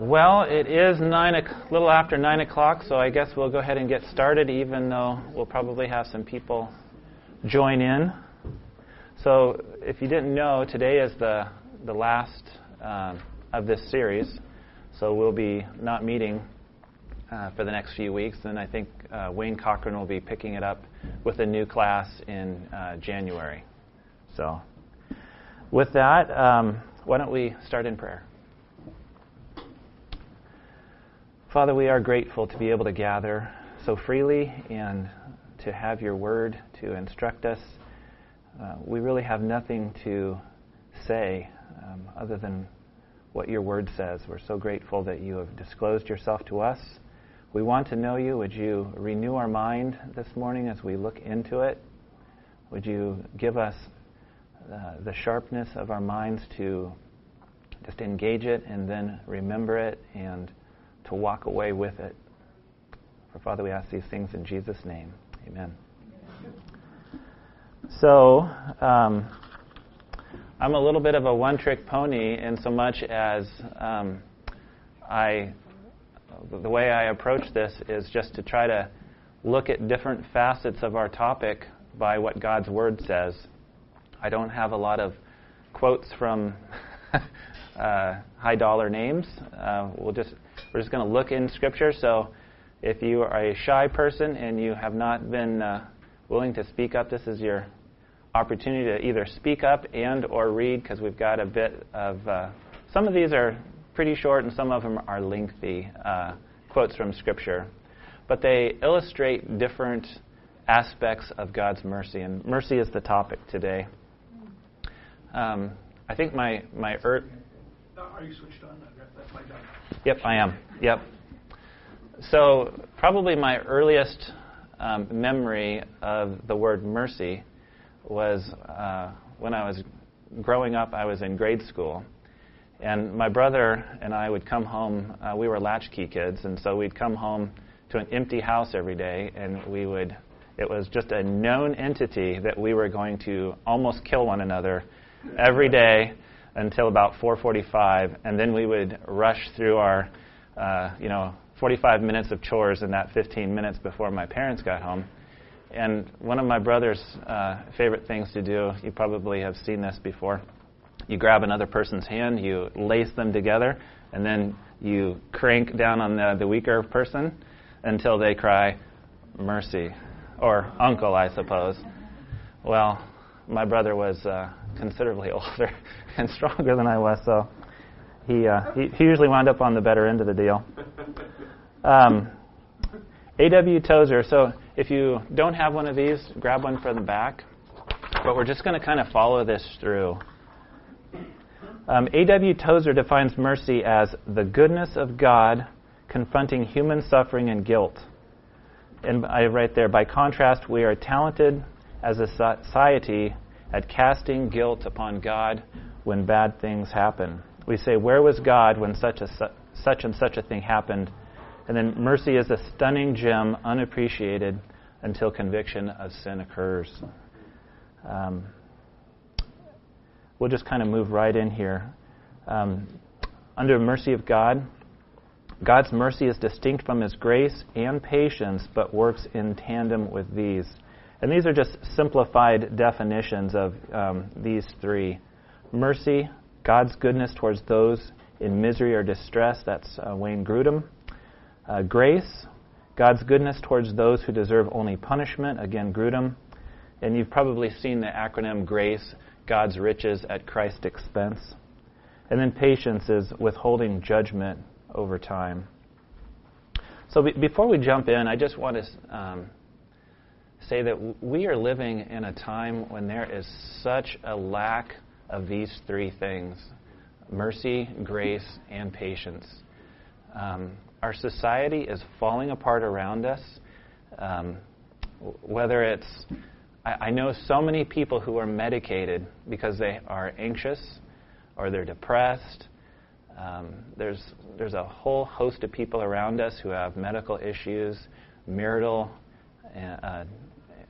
Well, it is nine, a little after nine o'clock, so I guess we'll go ahead and get started, even though we'll probably have some people join in. So, if you didn't know, today is the the last uh, of this series, so we'll be not meeting uh, for the next few weeks. And I think uh, Wayne Cochran will be picking it up with a new class in uh, January. So, with that, um, why don't we start in prayer? Father, we are grateful to be able to gather so freely and to have your word to instruct us. Uh, we really have nothing to say um, other than what your word says. We're so grateful that you have disclosed yourself to us. We want to know you. Would you renew our mind this morning as we look into it? Would you give us uh, the sharpness of our minds to just engage it and then remember it and to walk away with it. For Father, we ask these things in Jesus' name. Amen. So, um, I'm a little bit of a one trick pony in so much as um, I, the way I approach this is just to try to look at different facets of our topic by what God's Word says. I don't have a lot of quotes from uh, high dollar names. Uh, we'll just we're just going to look in Scripture. So, if you are a shy person and you have not been uh, willing to speak up, this is your opportunity to either speak up and or read because we've got a bit of uh, some of these are pretty short and some of them are lengthy uh, quotes from Scripture, but they illustrate different aspects of God's mercy, and mercy is the topic today. Um, I think my my are you switched on? Yep, I am. Yep. So, probably my earliest um, memory of the word mercy was uh, when I was growing up, I was in grade school. And my brother and I would come home, uh, we were latchkey kids, and so we'd come home to an empty house every day, and we would, it was just a known entity that we were going to almost kill one another every day until about 4:45, and then we would rush through our, uh, you know, 45 minutes of chores in that 15 minutes before my parents got home. And one of my brother's uh, favorite things to do, you probably have seen this before. You grab another person's hand, you lace them together, and then you crank down on the, the weaker person until they cry, mercy, or uncle, I suppose. Well, my brother was uh, considerably older and stronger than I was, so he, uh, he, he usually wound up on the better end of the deal. Um, A.W. Tozer. So if you don't have one of these, grab one from the back. But we're just going to kind of follow this through. Um, A.W. Tozer defines mercy as the goodness of God confronting human suffering and guilt. And I write there, by contrast, we are talented as a society at casting guilt upon God when bad things happen. We say, Where was God when such, a, such and such a thing happened? And then mercy is a stunning gem, unappreciated until conviction of sin occurs. Um, we'll just kind of move right in here. Um, under mercy of God, God's mercy is distinct from His grace and patience, but works in tandem with these. And these are just simplified definitions of um, these three mercy, God's goodness towards those in misery or distress. That's uh, Wayne Grudem. Uh, grace, God's goodness towards those who deserve only punishment. Again, Grudem. And you've probably seen the acronym GRACE, God's riches at Christ's expense. And then patience is withholding judgment over time. So be- before we jump in, I just want to um, say that we are living in a time when there is such a lack of these three things mercy, grace, and patience. Um, our society is falling apart around us. Um, whether it's, I, I know so many people who are medicated because they are anxious or they're depressed. Um, there's, there's a whole host of people around us who have medical issues, marital uh,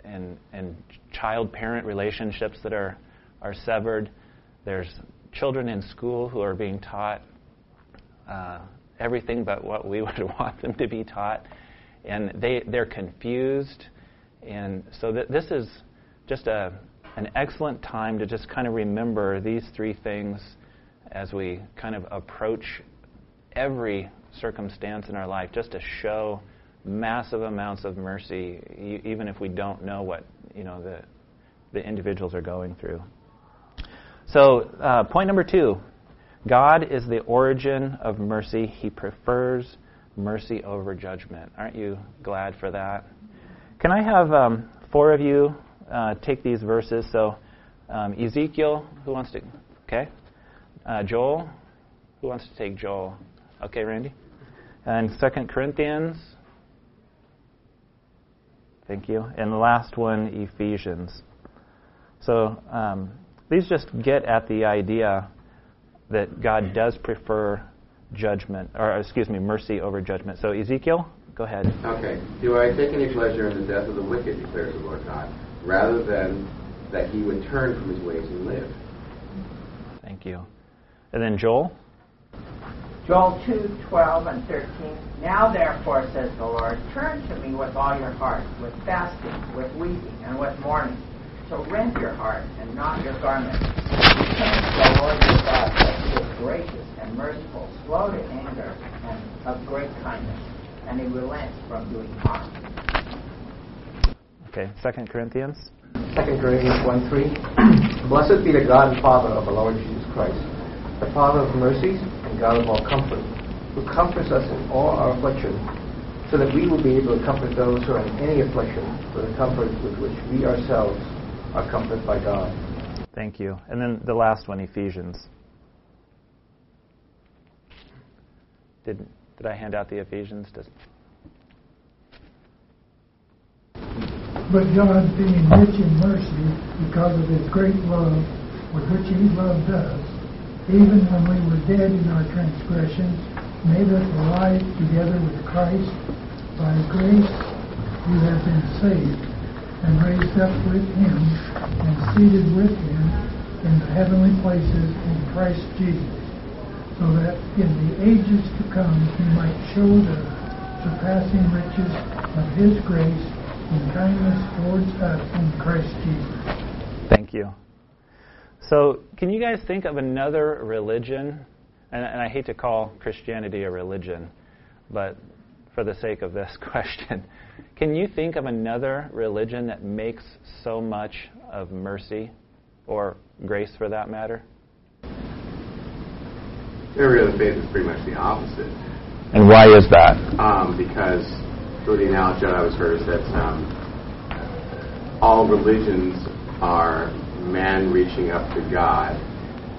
and, and child parent relationships that are, are severed. There's children in school who are being taught uh, everything but what we would want them to be taught. And they, they're confused. And so th- this is just a, an excellent time to just kind of remember these three things as we kind of approach every circumstance in our life, just to show massive amounts of mercy, even if we don't know what you know the the individuals are going through. So, uh, point number two God is the origin of mercy. He prefers mercy over judgment. Aren't you glad for that? Can I have um, four of you uh, take these verses? So, um, Ezekiel, who wants to? Okay. Uh, Joel, who wants to take Joel? Okay, Randy. And Second Corinthians. Thank you. And the last one, Ephesians. So um, these just get at the idea that God does prefer judgment, or excuse me, mercy over judgment. So Ezekiel, go ahead. Okay. Do I take any pleasure in the death of the wicked, declares the Lord God, rather than that he would turn from his ways and live? Thank you. And then Joel. Joel 2, 12 and 13. Now therefore, says the Lord, turn to me with all your heart, with fasting, with weeping, and with mourning so rend your heart and not your garment. Repent to the Lord your God, that he is gracious and merciful, slow to anger, and of great kindness, and he relents from doing harm. Okay, Second Corinthians. 2 Corinthians 1 3. Blessed be the God and Father of our Lord Jesus Christ, the Father of mercies and God of all comfort, who comforts us in all our affliction, so that we will be able to comfort those who are in any affliction with the comfort with which we ourselves are comforted by God. Thank you. And then the last one, Ephesians. Did, did I hand out the Ephesians? Does, But God, being rich in mercy, because of his great love with which he loved us, even when we were dead in our transgressions, made us alive together with Christ. By grace you have been saved and raised up with him and seated with him in the heavenly places in Christ Jesus, so that in the ages to come he might show the surpassing riches of his grace and kindness towards us in Christ Jesus. Thank you. So, can you guys think of another religion? And, and I hate to call Christianity a religion, but for the sake of this question, can you think of another religion that makes so much of mercy or grace for that matter? Every other faith is pretty much the opposite. And why is that? Um, because for the analogy I always heard is that um, all religions are man reaching up to God,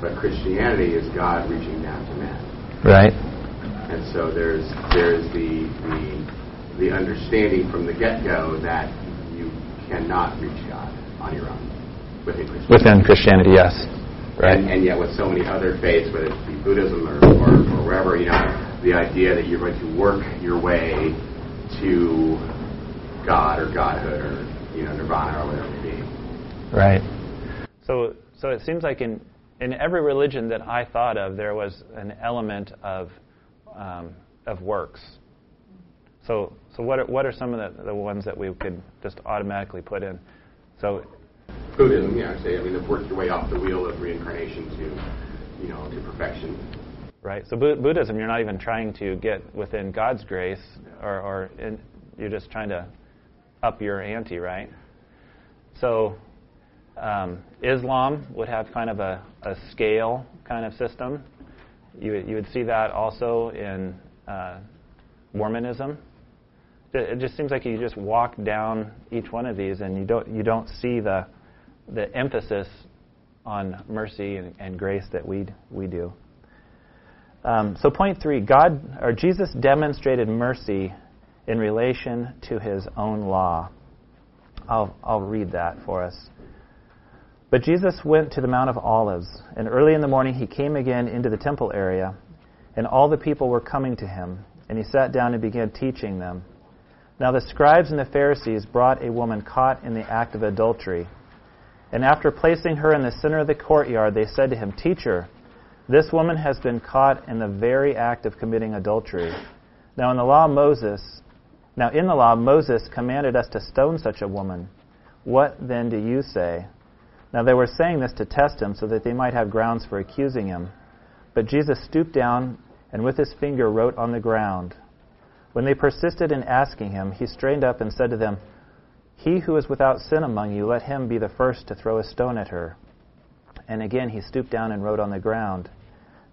but Christianity is God reaching down to man. Right. And so there's there's the the the understanding from the get-go that you cannot reach God on your own within Christianity. Within Christianity, yes. Right. And, and yet, with so many other faiths, whether it be Buddhism or, or, or wherever, you know, the idea that you're going to work your way to God or Godhood or you know Nirvana or whatever it may be. Right. So, so it seems like in in every religion that I thought of, there was an element of um, of works. So, so what are, what are some of the, the ones that we could just automatically put in? So, Buddhism, yeah, I say, I mean, to work your way off the wheel of reincarnation to, you know, to perfection. Right. So Bu- Buddhism, you're not even trying to get within God's grace, or, or in, you're just trying to up your ante, right? So, um, Islam would have kind of a, a scale kind of system. You, you would see that also in uh, Mormonism. It just seems like you just walk down each one of these and you don't you don't see the the emphasis on mercy and, and grace that we we do. Um, so point three, God or Jesus demonstrated mercy in relation to His own law. I'll I'll read that for us. But Jesus went to the Mount of Olives, and early in the morning he came again into the temple area, and all the people were coming to him, and he sat down and began teaching them. Now the scribes and the Pharisees brought a woman caught in the act of adultery. And after placing her in the center of the courtyard, they said to him, Teacher, This woman has been caught in the very act of committing adultery. Now in the law Moses, now in the law Moses commanded us to stone such a woman. What then do you say? Now they were saying this to test him so that they might have grounds for accusing him. But Jesus stooped down and with his finger wrote on the ground. When they persisted in asking him, he strained up and said to them, He who is without sin among you, let him be the first to throw a stone at her. And again he stooped down and wrote on the ground.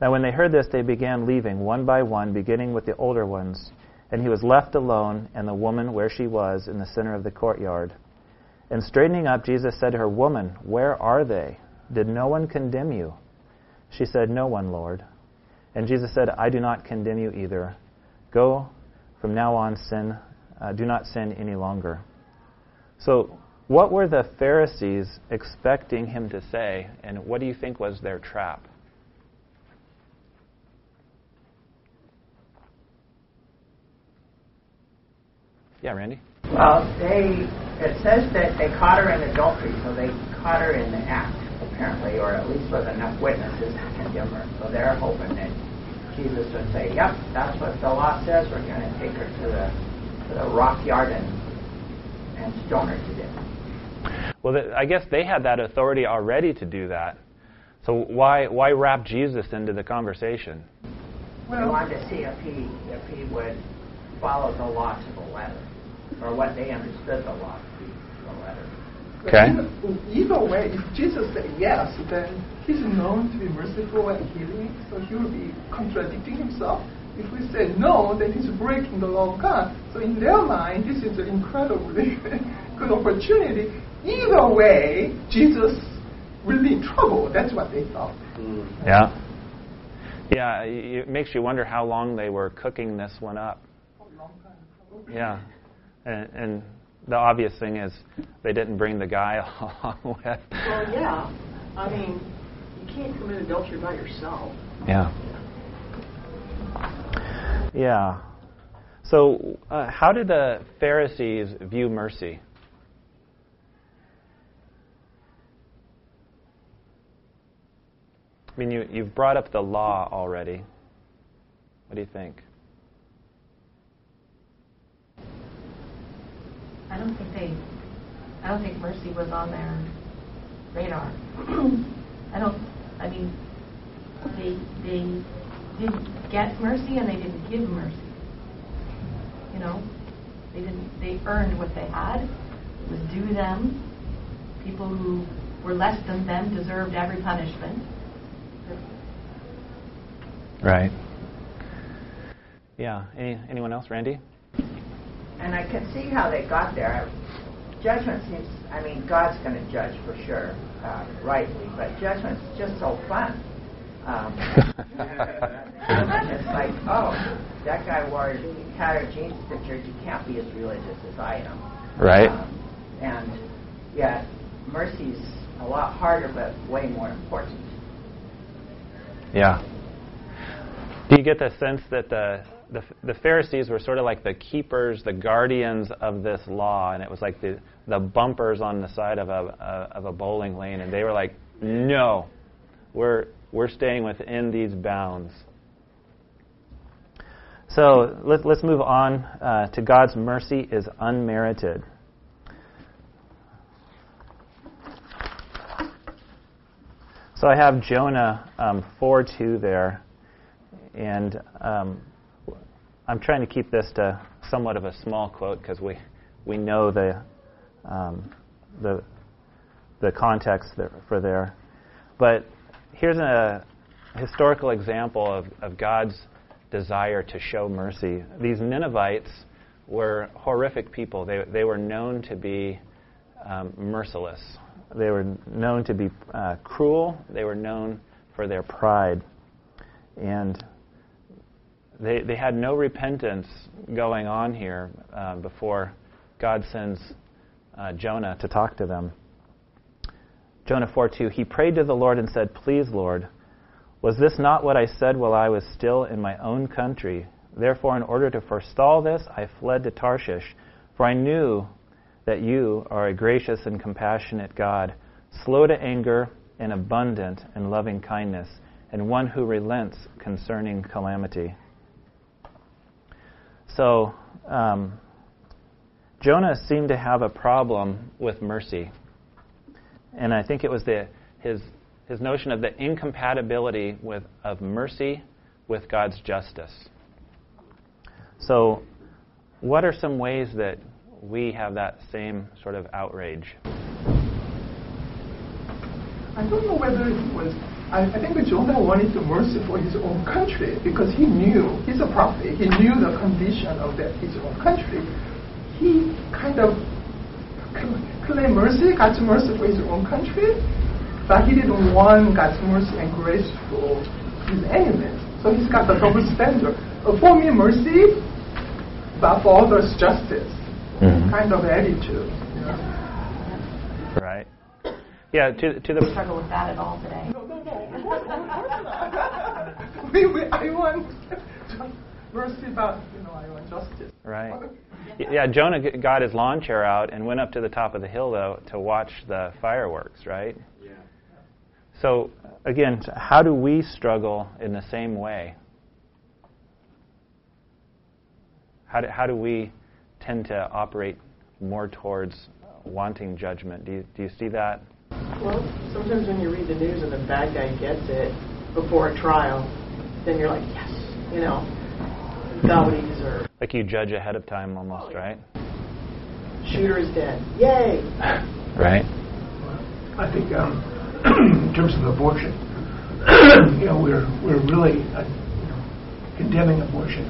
Now when they heard this, they began leaving, one by one, beginning with the older ones. And he was left alone, and the woman where she was, in the center of the courtyard. And straightening up, Jesus said to her, Woman, where are they? Did no one condemn you? She said, No one, Lord. And Jesus said, I do not condemn you either. Go from now on, sin, uh, do not sin any longer. So, what were the Pharisees expecting him to say, and what do you think was their trap? Yeah, Randy? Well, they, it says that they caught her in adultery, so they caught her in the act, apparently, or at least with enough witnesses to condemn her. So they're hoping that Jesus would say, yep, that's what the law says, we're going to take her to the, to the rock yard and, and stone her to death. Well, I guess they had that authority already to do that. So why, why wrap Jesus into the conversation? Well, wanted to see if he, if he would follow the law to the letter or what they understood the law to be, the letter. Okay. Either way, if Jesus said yes, then he's known to be merciful and healing, so he will be contradicting himself. If we say no, then he's breaking the law of God. So in their mind, this is an incredibly good opportunity. Either way, Jesus will be in trouble. That's what they thought. Mm. Yeah. Yeah, it makes you wonder how long they were cooking this one up. Yeah. And, and the obvious thing is they didn't bring the guy along with. Well, yeah. I mean, you can't commit adultery by yourself. Yeah. Yeah. So, uh, how did the Pharisees view mercy? I mean, you, you've brought up the law already. What do you think? I don't think they, I don't think mercy was on their radar. I don't, I mean, they, they didn't get mercy and they didn't give mercy. You know, they didn't, they earned what they had. It was due them. People who were less than them deserved every punishment. Right. Yeah. Any, anyone else? Randy? And I can see how they got there. Judgment seems, I mean, God's going to judge for sure, uh, rightly, but judgment's just so fun. Um, it's like, oh, that guy wore tattered jeans to church. You can't be as religious as I am. Right. Um, and yet, mercy's a lot harder, but way more important. Yeah. Do you get the sense that the the, the Pharisees were sort of like the keepers, the guardians of this law, and it was like the, the bumpers on the side of a, a of a bowling lane, and they were like, "No, we're we're staying within these bounds." So let, let's move on uh, to God's mercy is unmerited. So I have Jonah um, 4 2 there. And um, I'm trying to keep this to somewhat of a small quote because we, we know the, um, the, the context there, for there. But here's a historical example of, of God's desire to show mercy. These Ninevites were horrific people. They, they were known to be um, merciless. They were known to be uh, cruel. They were known for their pride. And they, they had no repentance going on here uh, before God sends uh, Jonah to talk to them. Jonah 4 2, he prayed to the Lord and said, Please, Lord, was this not what I said while I was still in my own country? Therefore, in order to forestall this, I fled to Tarshish, for I knew that you are a gracious and compassionate God, slow to anger and abundant in loving kindness, and one who relents concerning calamity. So, um, Jonah seemed to have a problem with mercy. And I think it was the, his, his notion of the incompatibility with, of mercy with God's justice. So, what are some ways that we have that same sort of outrage? I don't know whether it was. I, I think Jonah wanted the mercy for his own country because he knew he's a prophet. He knew the condition of the, his own country. He kind of claimed mercy, God's mercy for his own country, but he didn't want God's mercy and grace for his enemies. So he's got the double standard. Uh, for me, mercy, but for others, justice. Mm-hmm. Kind of attitude. You know? Right. Yeah, to, to the. struggle with that at all today. we, we, I want mercy, but you know, I want justice. Right. Yeah, Jonah got his lawn chair out and went up to the top of the hill though to watch the fireworks. Right. Yeah. So again, how do we struggle in the same way? How do, how do we tend to operate more towards wanting judgment? Do you, do you see that? Well, sometimes when you read the news and the bad guy gets it before a trial, then you're like, yes, you know, got what he deserved. Like you judge ahead of time almost, Oh, right? Shooter is dead. Yay! Right. I think um, in terms of abortion, you know, we're we're really uh, you know, condemning abortion,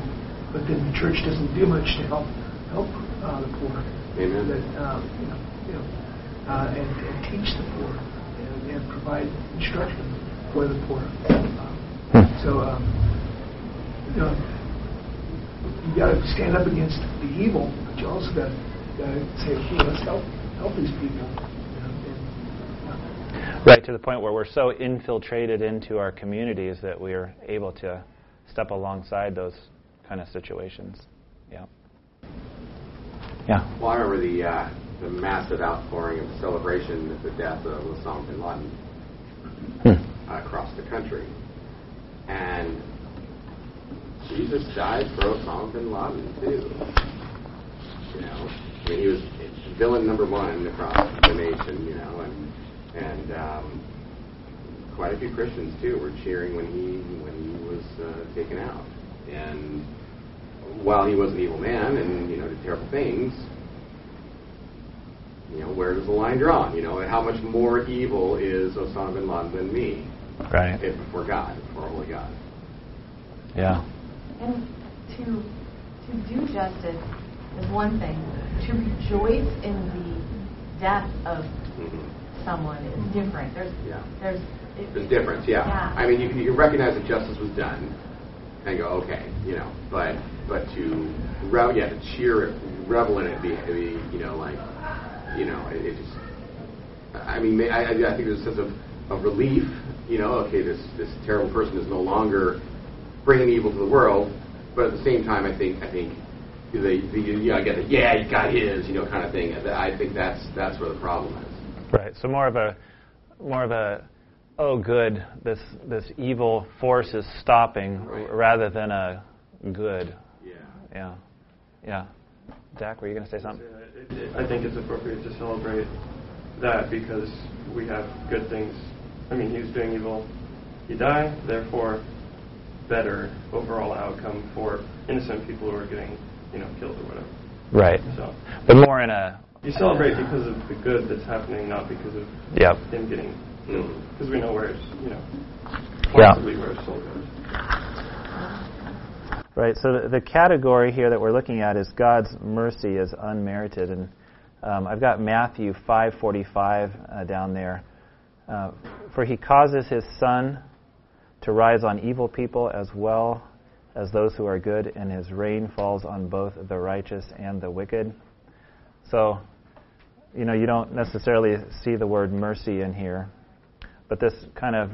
but then the church doesn't do much to help help uh, the poor. Amen. That um, you know, you know, uh, and, and teach the poor and, and provide instruction for the poor. Um, so um, you know, you got to stand up against the evil, but you also got to say, hey, let's help help these people. You know, and, uh, Right to the point where we're so infiltrated into our communities that we are able to step alongside those kind of situations. Yeah. Yeah. Well, are remember the uh, the massive outpouring of celebration at the death of Osama bin Laden Hmm. uh, across the country, and Jesus died for Osama bin Laden too. You know, I mean, he was villain number one across the nation. You know, and and um, quite a few Christians too were cheering when he when he was uh, taken out, and while he was an evil man and you know did terrible things, you know where does the line drawn? You know, and how much more evil is Osama bin Laden than me? Right. If before God, before a holy God. Yeah. And to to do justice is one thing. To rejoice in the death of Mm-hmm. someone is different. There's Yeah. there's it, There's difference, yeah. Yeah. I mean, you, can- you can recognize that justice was done, and go, okay, you know, but but to revel, yeah, to cheer, it, revel in it, be, be you know, like, you know, it, it just. I mean, I, I I think there's a sense of, of relief, you know, okay, this this terrible person is no longer bringing evil to the world, but at the same time, I think I think the, the you know, I get the yeah, he got his, you know, kind of thing. I think that's that's where the problem is. Right. So more of a more of a oh good this this evil force is stopping Right. r- rather than a good. Yeah. Yeah. Yeah. Zach, were you going to say something? Yeah, I think it's appropriate to celebrate that because we have good things. I mean, he was doing evil, he died, therefore, better overall outcome for innocent people who are getting, you know, killed or whatever. Right. So But more in a you celebrate because of the good that's happening, not because of Yep. him getting killed. Because we know where his, you know, Yeah. possibly where his soul goes. Right. So the, the category here that we're looking at is God's mercy is unmerited, and um, I've got Matthew 5:45 uh, down there. Uh, For he causes his sun to rise on evil people as well as those who are good, and his rain falls on both the righteous and the wicked. So, you know, you don't necessarily see the word mercy in here, but this kind of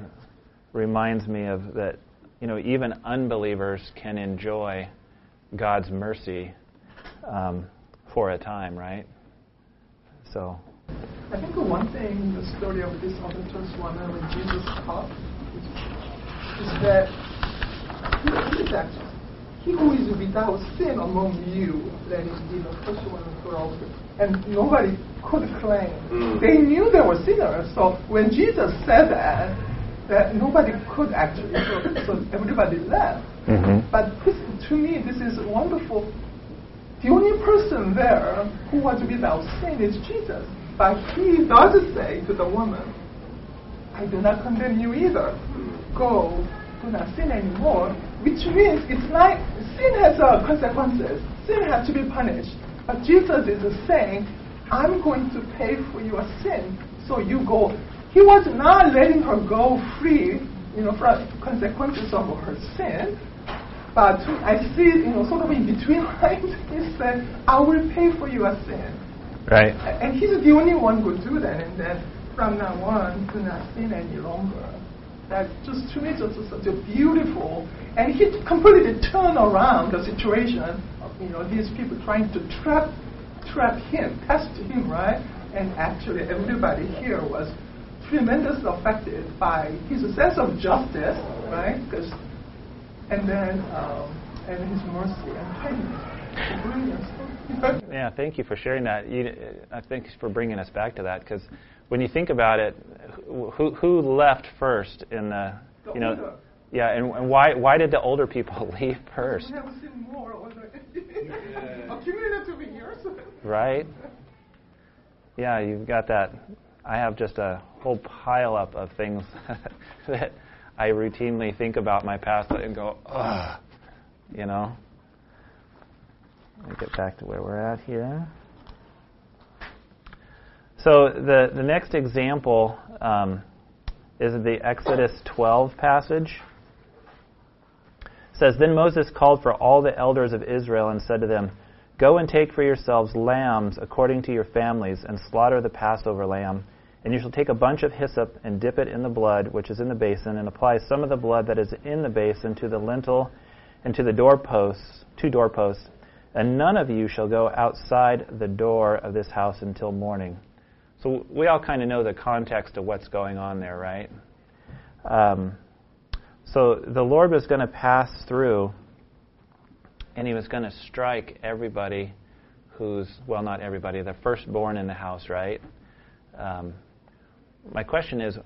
reminds me of that you know, even unbelievers can enjoy God's mercy um, for a time, right? So, I think one thing, the story of this other church woman when Jesus taught, is that he is actually he who is without sin among you, let him be the first one to throw it. And nobody could claim. Mm. They knew they were sinners. So when Jesus said that, that nobody could actually, so, so everybody left. Mm-hmm. But this, to me, this is wonderful. The only person there who was without sin is Jesus. But he does say to the woman, I do not condemn you either. Go, do not sin anymore. Which means it's like sin has uh, consequences. Sin has to be punished. But Jesus is saying, I'm going to pay for your sin, so you go. He was not letting her go free, you know, from consequences of her sin. But I see, you know, sort of in between lines, he said, I will pay for your sin. Right. And he's the only one who do that, and then from now on, do not sin any longer. That just to me just such a beautiful, and he completely turned around the situation. Of, you know, these people trying to trap, trap him, test him, right? And actually, everybody here was tremendously affected by his sense of justice, right? Because, and then, um, and his mercy and kindness. Brilliant. Yeah, thank you for sharing that. You, uh, thanks for bringing us back to that because when you think about it, who who left first in the The you know older. yeah, and, and why why did the older people leave first? We have seen more of accumulated to be years. Right? Yeah, you've got that. I have just a whole pile up of things that I routinely think about my past and go, ugh, you know. Let me get back to where we're at here. So the the next example um, is the Exodus 12 passage. It says, Then Moses called for all the elders of Israel and said to them, Go and take for yourselves lambs according to your families, and slaughter the Passover lamb. And you shall take a bunch of hyssop and dip it in the blood which is in the basin, and apply some of the blood that is in the basin to the lintel and to the doorposts, two doorposts. And none of you shall go outside the door of this house until morning. So we all kind of know the context of what's going on there, right? Um, so the Lord was going to pass through, and He was going to strike everybody who's, well, not everybody, the firstborn in the house, right? Um, my question is,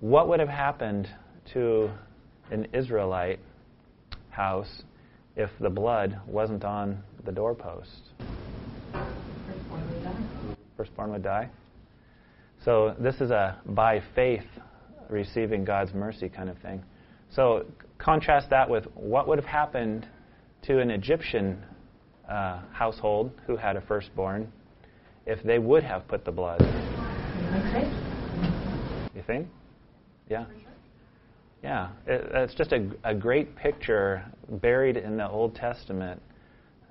what would have happened to an Israelite house if the blood wasn't on the doorpost? Firstborn would die. Firstborn would die. So this is a by faith receiving God's mercy kind of thing. So contrast that with what would have happened to an Egyptian uh, household who had a firstborn if they would have put the blood. Think? Yeah. Yeah. It, it's just a, a great picture buried in the Old Testament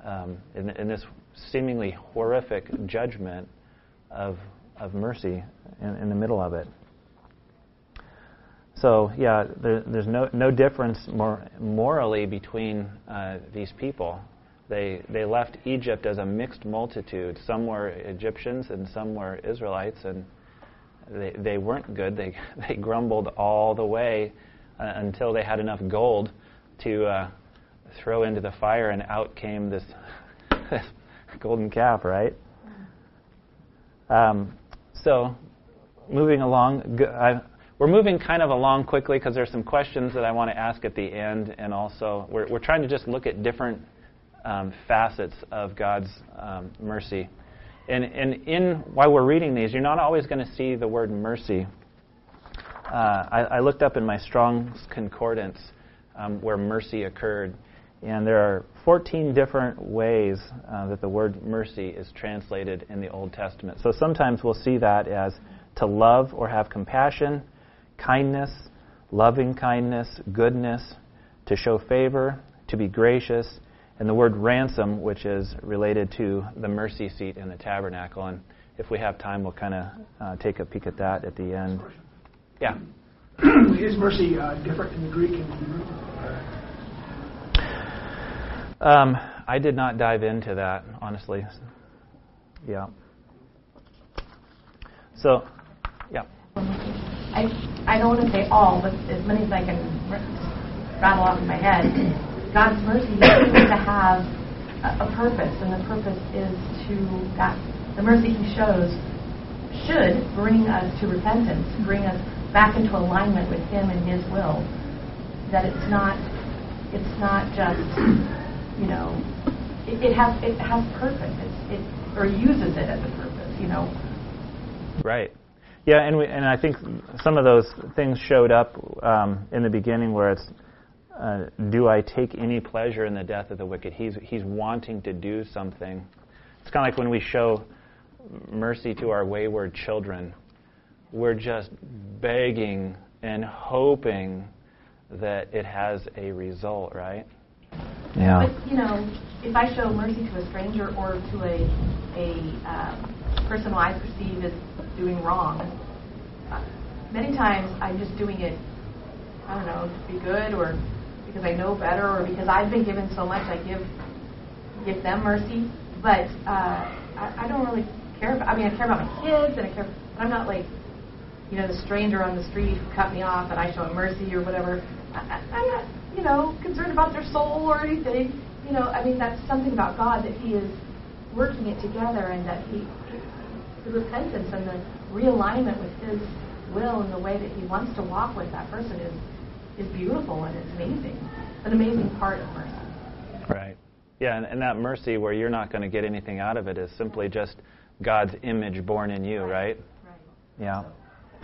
um, in, in this seemingly horrific judgment of, of mercy in, in the middle of it. So, yeah, there, there's no, no difference mor- morally between uh, these people. They, they left Egypt as a mixed multitude. Some were Egyptians and some were Israelites, and they, they weren't good. They, they grumbled all the way uh, until they had enough gold to uh, throw into the fire, and out came this, golden calf, right? Um, so, moving along, we're moving kind of along quickly because there's some questions that I want to ask at the end, and also we're, we're trying to just look at different um, facets of God's um, mercy. And, and in while we're reading these, you're not always going to see the word mercy. Uh, I, I looked up in my Strong's Concordance um, where mercy occurred, and there are 14 different ways uh, that the word mercy is translated in the Old Testament. So sometimes we'll see that as to love or have compassion, kindness, loving kindness, goodness, to show favor, to be gracious, and the word ransom, which is related to the mercy seat in the tabernacle. And if we have time, we'll kind of uh, take a peek at that at the end. Yeah. Is mercy uh, different in the Greek and Hebrew? Um, I did not dive into that, honestly. Yeah. So, yeah. I, I don't want to say all, but as many as I can rattle off in my head. God's mercy seems to have a, a purpose, and the purpose is to that the mercy He shows should bring us to repentance, bring us back into alignment with Him and His will. That it's not, it's not just, you know, it, it has it has purpose. It's, it or uses it as a purpose, you know. Right. Yeah, and we, and I think some of those things showed up um, in the beginning where it's, uh, do I take any pleasure in the death of the wicked? He's he's wanting to do something. It's kind of like when we show mercy to our wayward children. We're just begging and hoping that it has a result, right? Yeah. But you know, if I show mercy to a stranger or to a a uh, person who I perceive as doing wrong, uh, many times I'm just doing it. I don't know to be good or because I know better or because I've been given so much. I give give them mercy, but uh, I, I don't really care. About, I mean, I care about my kids and I care. But I'm not like you know the stranger on the street who cut me off and I show him mercy or whatever. I, I'm not you know concerned about their soul or anything. You know, I mean that's something about God that He is working it together and that He the repentance and the realignment with His will and the way that He wants to walk with that person is is beautiful and it's amazing, an amazing part of mercy. Right. Yeah, and, and that mercy where you're not going to get anything out of it is simply just God's image born in you, right? Right.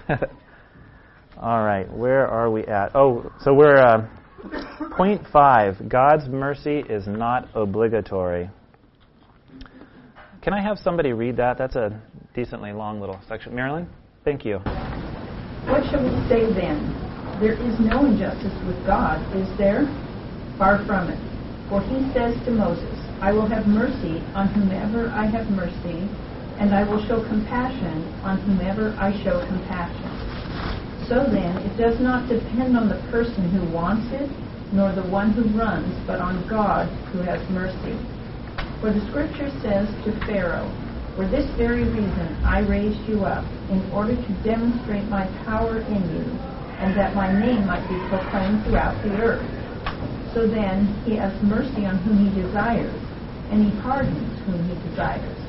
Yeah. All right, where are we at? Oh, so we're uh, point five. God's mercy is not obligatory. Can I have somebody read that? That's a decently long little section. Marilyn, thank you. What shall we say then? There is no injustice with God, is there? Far from it. For he says to Moses, I will have mercy on whomever I have mercy, and I will show compassion on whomever I show compassion. So then, it does not depend on the person who wants it, nor the one who runs, but on God who has mercy. For the scripture says to Pharaoh, For this very reason I raised you up, in order to demonstrate my power in you, and that my name might be proclaimed throughout the earth. So then, he has mercy on whom he desires, and he pardons whom he desires.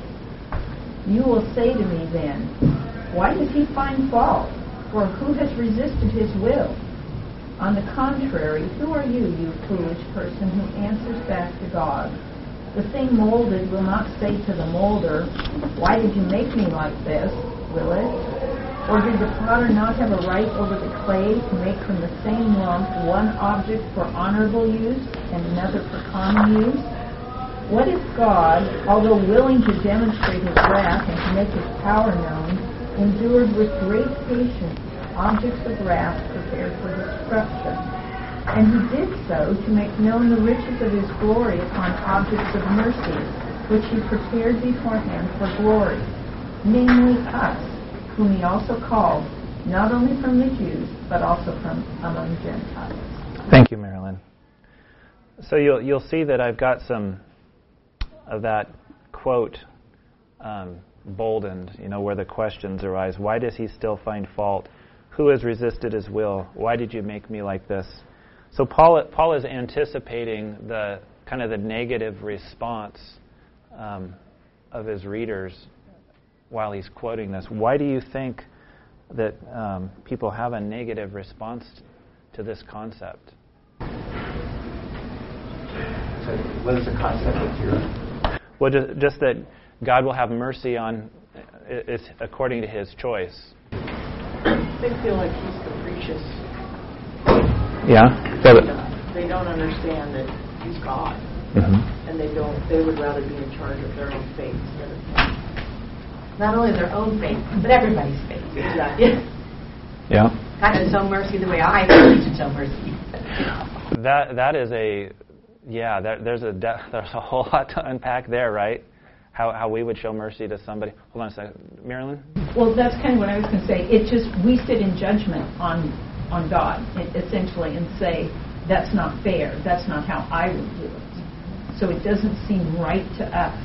You will say to me then, Why does he find fault? For who has resisted his will? On the contrary, who are you, you foolish person, who answers back to God? The thing molded will not say to the molder, Why did you make me like this? Will it? Or did the potter not have a right over the clay to make from the same lump one object for honorable use and another for common use? What if God, although willing to demonstrate his wrath and to make his power known, endured with great patience objects of wrath prepared for destruction? And he did so to make known the riches of his glory upon objects of mercy, which he prepared beforehand for glory, namely us, whom he also called, not only from the Jews, but also from among Gentiles. Thank you, Marilyn. So you'll you'll see that I've got some of that quote um, boldened, you know, where the questions arise. Why does he still find fault? Who has resisted his will? Why did you make me like this? So Paul, Paul is anticipating the kind of the negative response um, of his readers while he's quoting this. Why do you think that um, people have a negative response to this concept? So, what is the concept that you're well, just, just that God will have mercy on, it's according to His choice. They feel like He's capricious. Yeah. So they don't understand that He's God, mm-hmm. and they don't. They would rather be in charge of their own fate instead of Him. Not only their own faith, but everybody's faith. Exactly. Yeah. God should show mercy the way I think He should show mercy. That that is a yeah, there, there's a de- there's a whole lot to unpack there, right? How how we would show mercy to somebody. Hold on a second, Marilyn. Well, that's kind of what I was going to say. It just we sit in judgment on on God essentially and say that's not fair. That's not how I would do it. So it doesn't seem right to us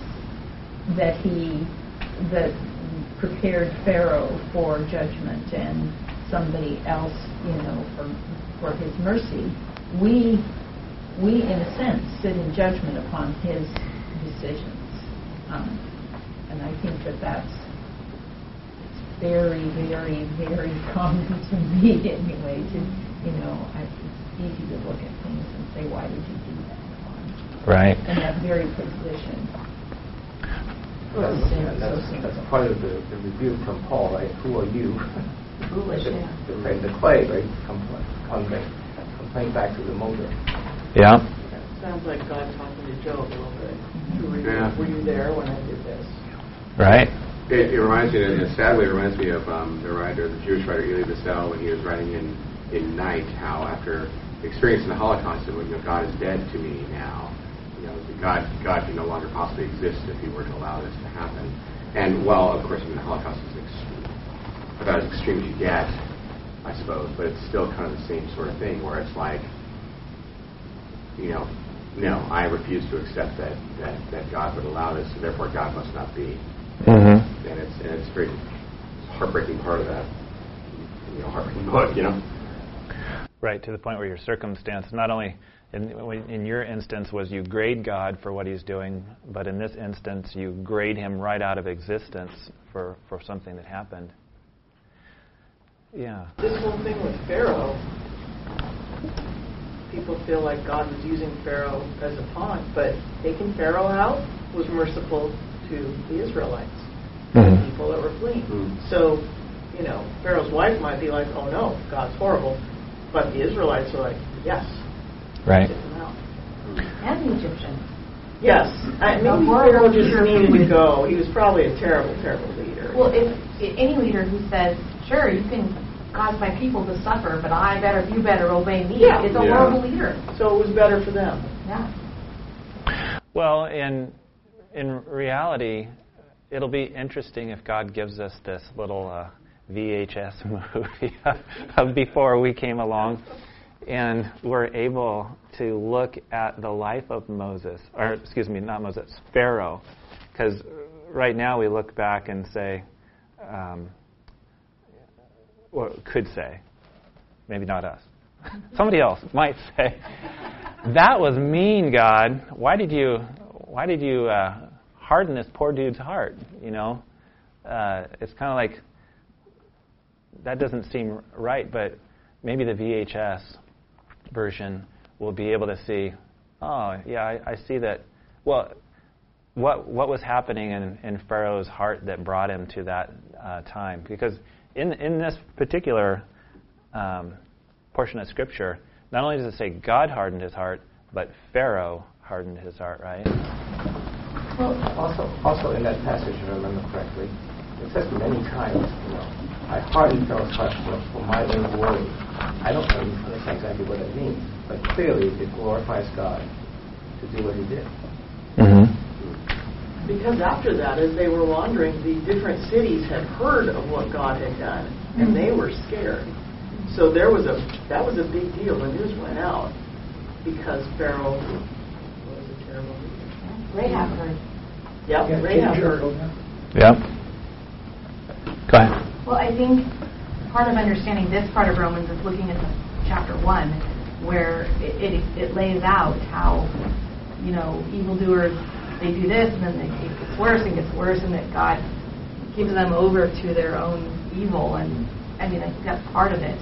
that he that prepared Pharaoh for judgment and somebody else, you know, for for his mercy we, we in a sense, sit in judgment upon his decisions. Um, and I think that that's very, very, very common to me anyway. To you know, I, it's easy to look at things and say, why did you do that? Right. In that very position. That's, that's, that's part of the, the rebuke from Paul, right? Who are you? Foolish, the, yeah. the, right, the clay, right? Complain, complain, complain back to the molder. Yeah. Sounds like God talking to Job a little bit. Were you, Yeah. were you there when I did this? Right. It, it reminds me, and sadly, reminds me of um, the writer, the Jewish writer Elie Wiesel, when he was writing in in Night, how after experiencing the Holocaust, and when you know, God is dead to me now, you know, God God can no longer possibly exist if He were to allow this to happen. And well, of course, I mean, the Holocaust is extreme, about as extreme as you get, I suppose, but it's still kind of the same sort of thing where it's like, you know, no, I refuse to accept that that, that God would allow this, so therefore God must not be Mm-hmm. and it's and it's a very heartbreaking part of that you know heartbreaking book you know Right, to the point where your circumstance, not only in, in your instance, was you grade God for what he's doing, but in this instance, you grade him right out of existence for, for something that happened. Yeah. This whole thing with Pharaoh, people feel like God was using Pharaoh as a pawn, but taking Pharaoh out was merciful to the Israelites, the Mhm. people that were fleeing. Mm. So, you know, Pharaoh's wife might be like, "Oh no, God's horrible," but the Israelites are like, "Yes, Right. get him out." And the Egyptians. Yes, I, maybe horrible Pharaoh just leader. needed to go. He was probably a terrible, terrible leader. Well, if, if any leader who says, "Sure, you can cause my people to suffer, but I better, you better obey me," Yeah. it's a Yeah. horrible leader. so it was better for them. Yeah. Well, in in reality, it'll be interesting if God gives us this little uh, VHS movie of, of before we came along, and we're able to look at the life of Moses, or excuse me, not Moses, Pharaoh, because right now we look back and say, um, or could say, maybe not us, somebody else might say, that was mean, God. Why did you why did you uh, harden this poor dude's heart? You know, uh, it's kind of like that doesn't seem right. But maybe the VHS version will be able to see. Oh, yeah, I, I see that. Well, what what was happening in, in Pharaoh's heart that brought him to that uh, time? Because in in this particular um, portion of Scripture, not only does it say God hardened his heart, but Pharaoh hardened his heart, right? Well, also, also in that passage, if I remember correctly, it says many times, you know, I hardened Pharaoh's heart for, for my own glory. I don't know understand exactly what that means, but clearly it glorifies God to do what He did. Mm-hmm. Because after that, as they were wandering, the different cities had heard of what God had done, and they were scared. So there was a that was a big deal. The news went out because Pharaoh was a terrible leader. Rahab heard. Yep, Yeah, Rahab King heard. Jericho, yeah. Yep. Go ahead. Well, I think part of understanding this part of Romans is looking at the chapter one, where it, it, it lays out how, you know, evildoers they do this and then they, it gets worse and gets worse, and that God gives them over to their own evil. And I mean, I think that's part of it.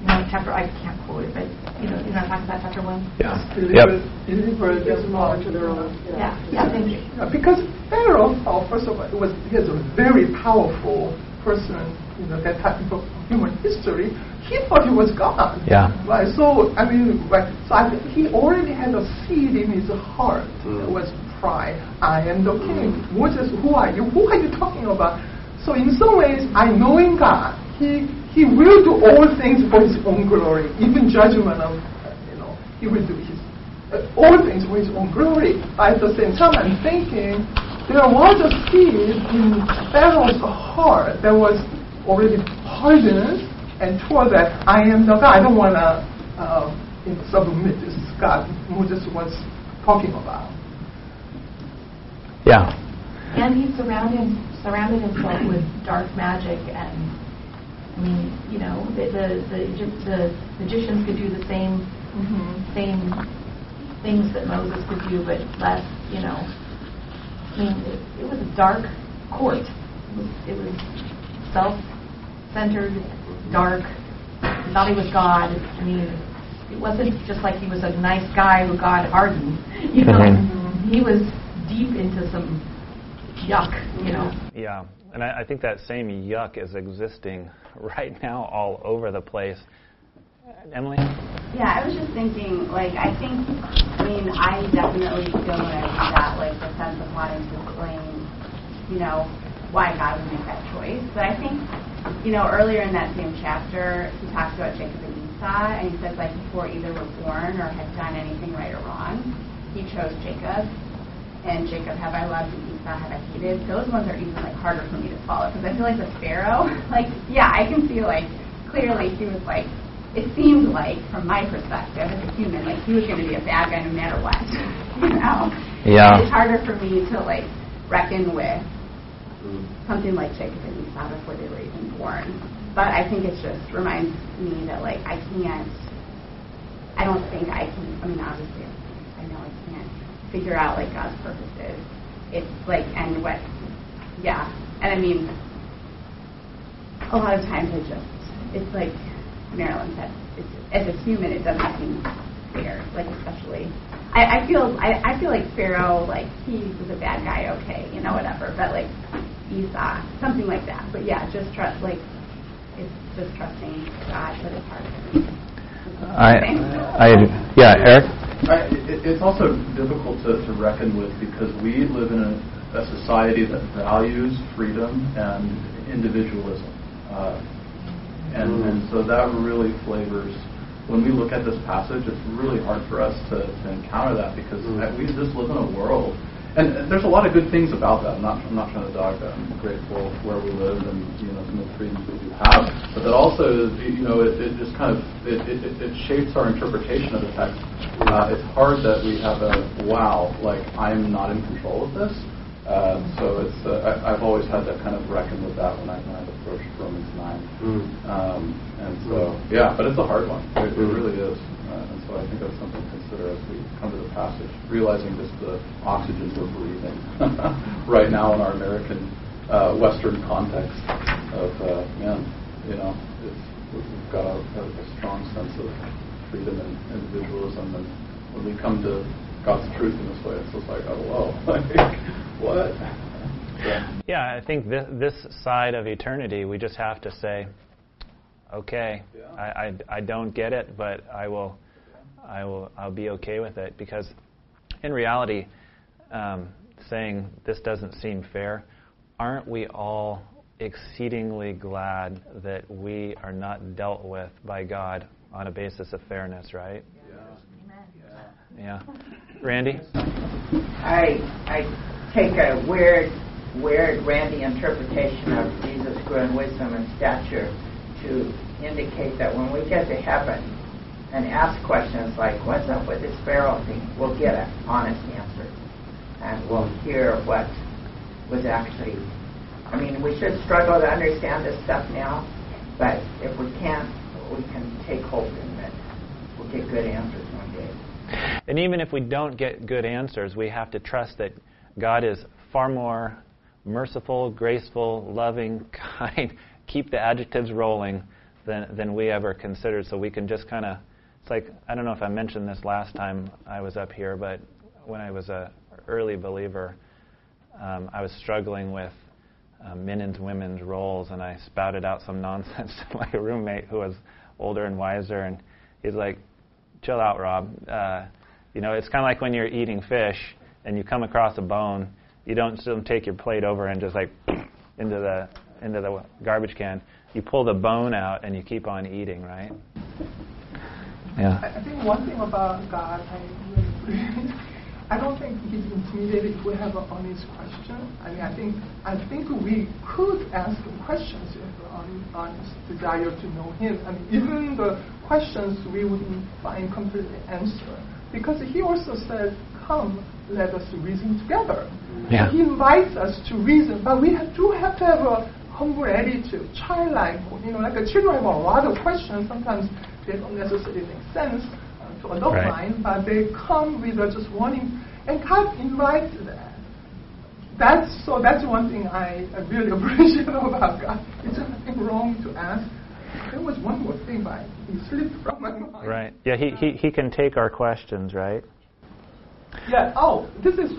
You know, chapter I can't quote it, but you know, you know, talking about chapter one. Yeah. Deliver, Yep. deliver Gives them them over to their own. Yeah, yeah, thank you. Yeah, because Pharaoh, oh, first of all, it was he was a very powerful person you know, that type of human history. He thought he was God. Yeah. Right. So I mean, right. So I he already had a seed in his heart Mm. that was pride. I am the king. Moses, who are you? Who are you talking about? So in some ways, I knowing God, he he will do all things for his own glory, even judgment of uh, you know he will do his uh, all things for his own glory. But at the same time, I'm thinking there was a seed in Pharaoh's heart that was already hardened and told that I am the God. I don't want to uh, you know, submit this God Moses was talking about. Yeah. And he surrounded surrounded himself with dark magic, and I mean, you know, the the the, the magicians could do the same mm-hmm. same things that Moses could do, but less, you know. I mean, it, it was a dark court. It was, self-centered, dark. He thought he was God. I mean, it wasn't just like he was a nice guy who God hardened. You know, mm-hmm. he was deep into some yuck. You know. Yeah, and I, I think that same yuck is existing right now all over the place. Emily? Yeah, I was just thinking, like, I think, I mean, I definitely feel when I read that, like, the sense of wanting to explain, you know, why God would make that choice. But I think, you know, earlier in that same chapter, he talks about Jacob and Esau, and he says, like, before either were born or had done anything right or wrong, he chose Jacob. And Jacob have I loved and Esau have I hated. Those ones are even, like, harder for me to follow. Because I feel like the Pharaoh, like, yeah, I can see, like, clearly he was, like, it seemed like, from my perspective as a human, like he was going to be a bad guy no matter what. you know? Yeah. And it's harder for me to, like, reckon with something like Jacob and Esau before they were even born. But I think it just reminds me that like I can't. I don't think I can. I mean, obviously, I know I can't figure out like God's purposes. It's like and what, yeah. And I mean, a lot of times I just it's like Marilyn said. It's, as a human, it doesn't seem fair. Like especially I, I feel I, I feel like Pharaoh, like he was a bad guy, okay, you know, whatever. But like Esau, something like that. But yeah, just trust, like it's just trusting God for this part. I, I, yeah, Eric. I, it, it's also difficult to, to reckon with because we live in a, a society that values freedom and individualism, uh, and, mm. and so that really flavors when we look at this passage, it's really hard for us to, to encounter that because mm-hmm. we just live in a world, and there's a lot of good things about that. I'm not, I'm not trying to dog that. I'm grateful where we live and you know some of the freedoms we do have, but that also you know, it, it just kind of it, it, it shapes our interpretation of the text. Uh, it's hard that we have a wow, like I'm not in control of this. Uh, so it's uh, I, I've always had to kind of reckon with that when I when I've approached Romans nine. Mm. Um, and so yeah, but it's a hard one. It, it mm. really is. Uh, and so I think that's something to consider as we come to the passage, realizing just the oxygen we're breathing right now in our American uh, Western context of uh, man, you know, it's, we've got a, a strong sense of freedom and individualism, and when we come to God's truth in this way, it's just like, oh, whoa, like, what? Yeah. yeah, I think this, this side of eternity, we just have to say, okay, yeah. I, I, I don't get it, but I will, I will, I'll be okay with it because, in reality, um, saying this doesn't seem fair, aren't we all exceedingly glad that we are not dealt with by God on a basis of fairness, right? Yeah. Randy? I I take a weird weird Randy interpretation of Jesus grew in wisdom and stature to indicate that when we get to heaven and ask questions like, What's up with this Pharaoh thing? We'll get an honest answer. And we'll hear what was actually I mean, we should struggle to understand this stuff now, but if we can't, we can take hope in that we'll get good answers one day. And even if we don't get good answers, we have to trust that God is far more merciful, graceful, loving, kind, keep the adjectives rolling than, than we ever considered. So we can just kind of, it's like, I don't know if I mentioned this last time I was up here, but when I was a early believer, um, I was struggling with uh, men and women's roles, and I spouted out some nonsense to my roommate who was older and wiser, and he's like, chill out, Rob. Uh, you know, it's kind of like when you're eating fish and you come across a bone. You don't just take your plate over and just like into the into the garbage can. You pull the bone out and you keep on eating, right? Yeah. I think one thing about God, I I don't think he's intimidated if we have an honest question. I mean, I think I think we could ask questions if an honest desire to know him. I mean, even the questions we wouldn't find completely answer. Because he also said, come, let us to reason together. Yeah. He invites us to reason, but we have, do have to have a humble attitude, childlike. You know, like a children have a lot of questions. Sometimes they don't necessarily make sense. Uh, to adopt Right. mine, but they come with uh, just wanting, and God invites that. That's so. That's one thing I, I really appreciate about God. It's nothing wrong to ask. There was one more thing, but it slipped from my mind. Right. Yeah, he, he, he can take our questions, right? Yeah. Oh, this is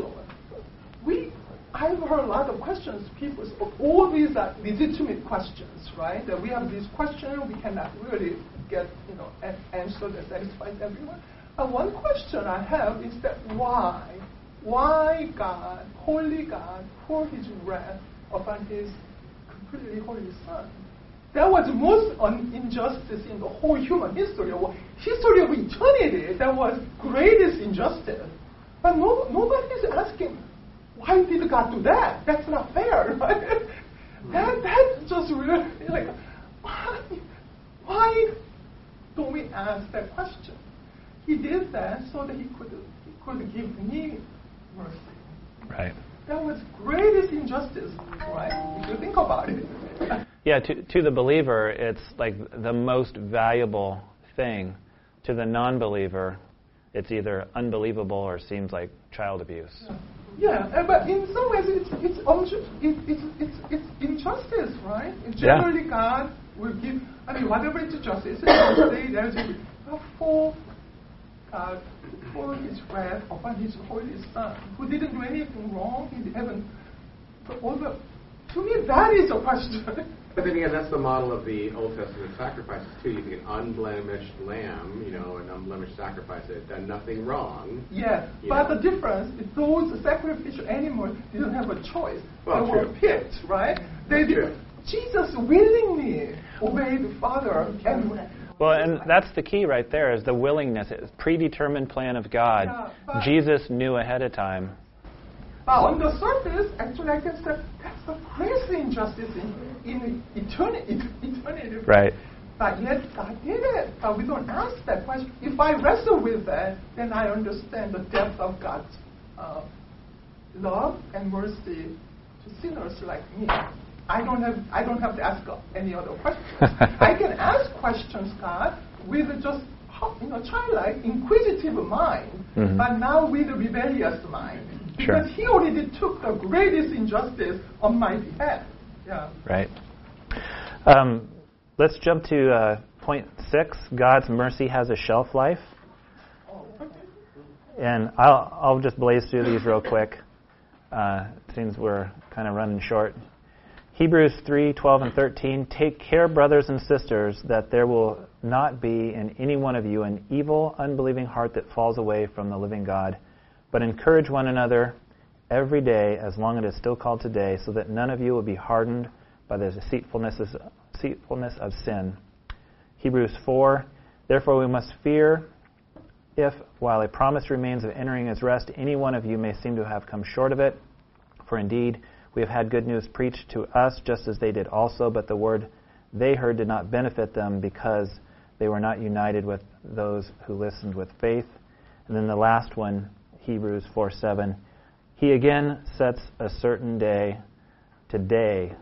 we. I've heard a lot of questions. People, all these are legitimate questions, right? That we have this question, we cannot really get, you know, an answer that satisfies everyone. But one question I have is that why, why God, holy God, pour His wrath upon His completely holy Son? That was the most un- injustice in the whole human history, or history of eternity. That was greatest injustice. But no, nobody is asking, why did God do that? That's not fair, right? that that's just really like, why, why don't we ask that question? He did that so that he could he could give me mercy. Right. That was greatest injustice, right? If you think about it. Yeah, to, to the believer, it's like the most valuable thing. To the non believer, it's either unbelievable or seems like child abuse. Yeah, uh, but in some ways it's it's it's it's it's injustice, right? Yeah. Generally, God will give. I mean, whatever is justice, it will say there's for God pour His wrath upon His holy Son, who didn't do anything wrong in heaven. But all the, to me, that is a question. But then again, that's the model of the Old Testament sacrifices too. You think an unblemished lamb, you know, an unblemished sacrifice that had done nothing wrong. Yeah, but know. the difference is those sacrificial animals didn't have a choice. Well, they were picked, right? They did. Jesus willingly obeyed the Father and Well, and that's the key right there is the willingness, it's predetermined plan of God. Yeah, Jesus knew ahead of time. But on the surface, actually, I can say that's the greatest injustice in, in eternity. eternity. Right. But yet, God did it. But we don't ask that question. If I wrestle with that, then I understand the depth of God's uh, love and mercy to sinners like me. I don't have I don't have to ask any other questions. I can ask questions, God, with a just you know childlike, inquisitive mind, Mhm. but now with a rebellious mind, Sure. because He already took the greatest injustice on my behalf. Yeah. Right. Um, let's jump to uh, point six God's mercy has a shelf life. And I'll, I'll just blaze through these real quick. Uh, seems we're kind of running short. Hebrews 3 12 and 13. Take care, brothers and sisters, that there will not be in any one of you an evil, unbelieving heart that falls away from the living God, but encourage one another every day as long as it is still called today, so that none of you will be hardened by the deceitfulness of, sin. Hebrews 4 Therefore we must fear if, while a promise remains of entering his rest, any one of you may seem to have come short of it. For indeed, we have had good news preached to us, just as they did also, but the word they heard did not benefit them because they were not united with those who listened with faith. And then the last one, Hebrews 4 7. He again sets a certain day, today,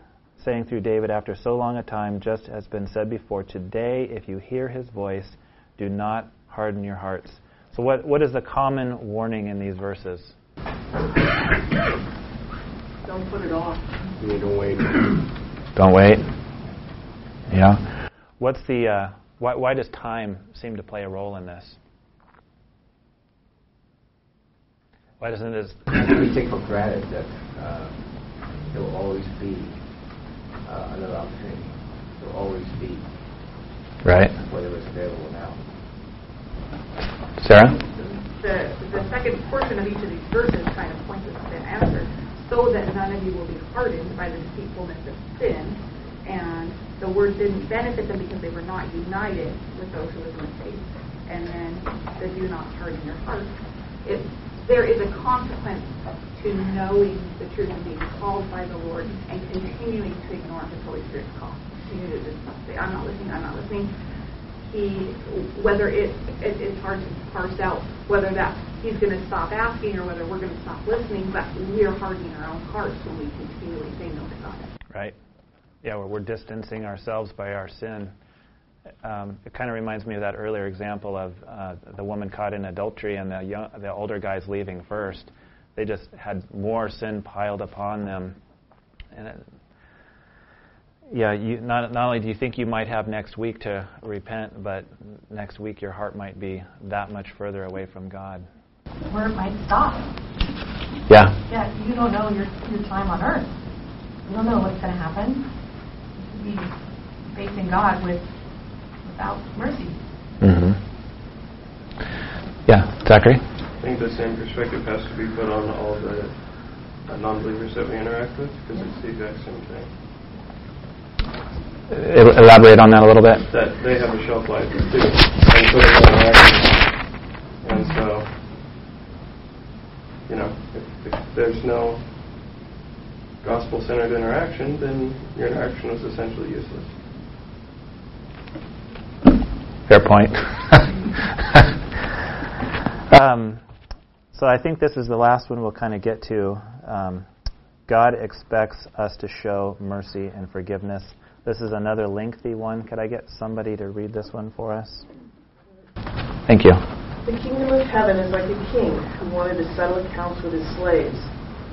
saying through David, after so long a time, just as been said before, today, if you hear his voice, do not harden your hearts. So, what, what is the common warning in these verses? Don't put it off. You need to wait. Don't wait. Yeah. What's the uh, why, why does time seem to play a role in this? Why doesn't it? we take for granted that uh, there will always be uh, another opportunity. There will always be Right. Whether it's available now. Sarah. the, the second portion of each of these verses kind of points us to that answer, so that none of you will be hardened by the deceitfulness of sin. And the word didn't benefit them because they were not united with those who were in faith. And then the do not harden your heart. It, there is a consequence to knowing the truth and being called by the Lord and continuing to ignore His Holy Spirit's call. To just say, I'm not listening, I'm not listening he whether it, it it's hard to parse out whether that he's going to stop asking or whether we're going to stop listening but we're hardening our own hearts when we continually say no to God Right. Yeah, we're, we're distancing ourselves by our sin um, it kind of reminds me of that earlier example of uh, the woman caught in adultery and the young, the older guys leaving first. They just had more sin piled upon them, and it, yeah, you, not not only do you think you might have next week to repent, but next week your heart might be that much further away from God. Or it might stop. Yeah. Yeah, you don't know your your time on earth. You don't know what's going to happen. You could be facing God with without mercy. Mm-hmm. Yeah, Zachary. I think the same perspective has to be put on all the uh, non-believers that we interact with because it's the exact same thing. El- Elaborate on that a little bit. That they have a shelf life too, and so does our interaction. And so, you know, if, if there's no gospel-centered interaction, then your interaction is essentially useless. Fair point. um, so I think this is the last one we'll kind of get to. Um, God expects us to show mercy and forgiveness. This is another lengthy one. Could I get somebody to read this one for us? Thank you. The kingdom of heaven is like a king who wanted to settle accounts with his slaves.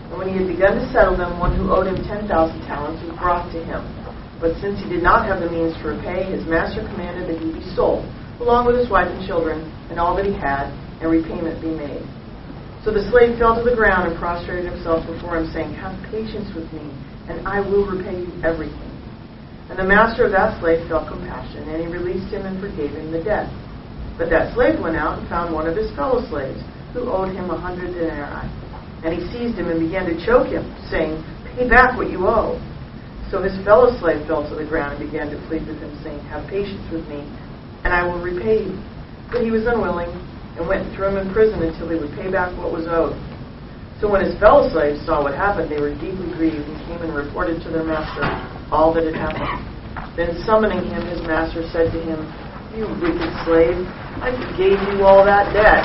And when he had begun to settle them, one who owed him 10,000 talents was brought to him. But since he did not have the means to repay, his master commanded that he be sold, along with his wife and children, and all that he had, and repayment be made. So the slave fell to the ground and prostrated himself before him, saying, Have patience with me, and I will repay you everything. And the master of that slave felt compassion, and he released him and forgave him the debt. But that slave went out and found one of his fellow slaves, who owed him a hundred denarii. And he seized him and began to choke him, saying, Pay back what you owe. So his fellow slave fell to the ground and began to plead with him, saying, Have patience with me, and I will repay you. But he was unwilling, and went and threw him in prison until he would pay back what was owed. So when his fellow slaves saw what happened, they were deeply grieved and came and reported to their master all that had happened. Then summoning him, his master said to him, You wicked slave, I forgave you all that debt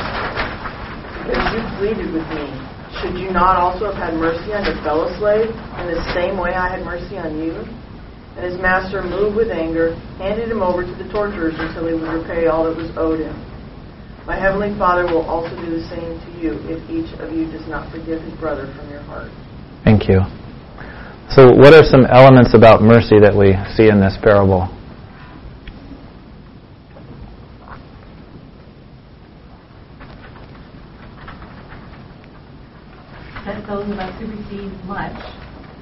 because you pleaded with me. Should you not also have had mercy on your fellow slave in the same way I had mercy on you? And his master, moved with anger, handed him over to the torturers until he would repay all that was owed him. My heavenly Father will also do the same to you if each of you does not forgive his brother from your heart. Thank you. So, what are some elements about mercy that we see in this parable? That those of us who receive much,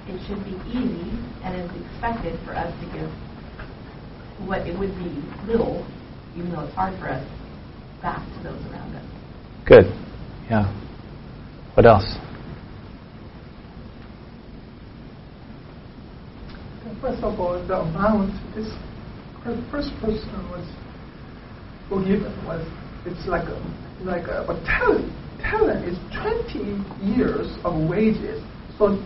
it should be easy and is expected for us to give what it would be little, even though it's hard for us, back to those around us. Good. Yeah. What else? First of all, the amount this the first person was forgiven was it's like a like a, a talent. Talent is 20 years of wages. So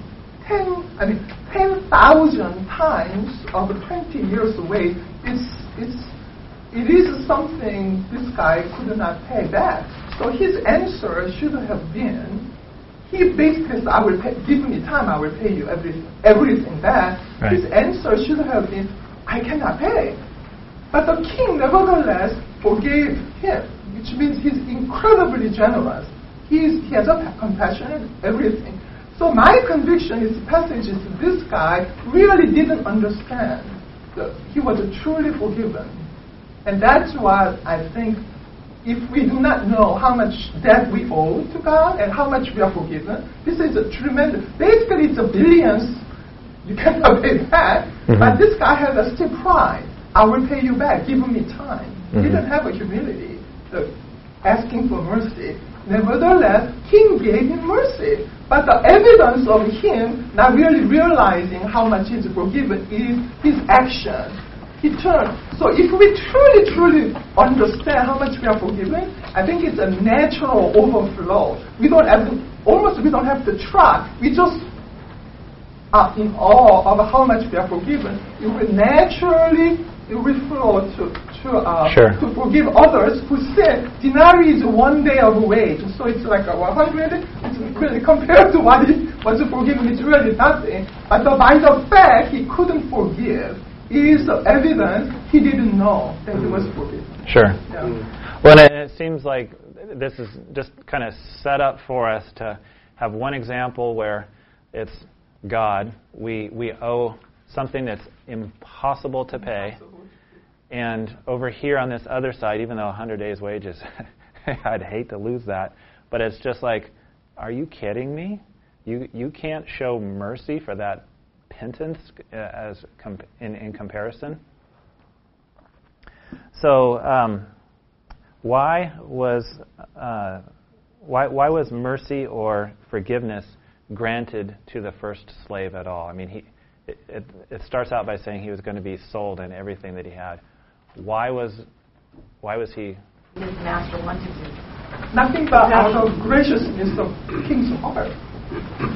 10, I mean 10,000 times of 20 years wage. It's it's it is something this guy could not pay back. So his answer should have been, he basically said, I will pay, give me time, I will pay you everything, everything back. Right. His answer should have been, I cannot pay. But the king nevertheless forgave him, which means he's incredibly generous. He's, he has a compassion and everything. So my conviction is passage is this guy really didn't understand that he was truly forgiven. And that's why I think if we do not know how much debt we owe to God and how much we are forgiven, this is a tremendous, basically it's a billions you cannot pay back. Mhm. But this guy had a still pride. I will pay you back. Give me time. He Mhm. didn't have a humility, the asking for mercy. Nevertheless, King gave him mercy. But the evidence of him not really realizing how much he's forgiven is his action. He turned. So if we truly, truly understand how much we are forgiven, I think it's a natural overflow. We don't have to, almost we don't have to try. We just are in awe of how much we are forgiven. It will naturally it will flow to to, uh, Sure. to forgive others who sin. Denarii is one day of wage, so it's like a 100. It's really compared to what he was forgiven, it's really nothing. But the, by the fact he couldn't forgive, is evidence he didn't know that he was forgiven. Sure. Yeah. Well, and it seems like this is just kind of set up for us to have one example where it's God. We we owe something that's impossible to pay. And over here on this other side, even though 100 days' wages, I'd hate to lose that, but it's just like, are you kidding me? You you can't show mercy for that penance uh, as com- in in comparison. So, um, why was uh, why why was mercy or forgiveness granted to the first slave at all? I mean, he it, it, it starts out by saying he was going to be sold and everything that he had. Why was why was he? His master wanted to. Nothing but out of graciousness of king's heart.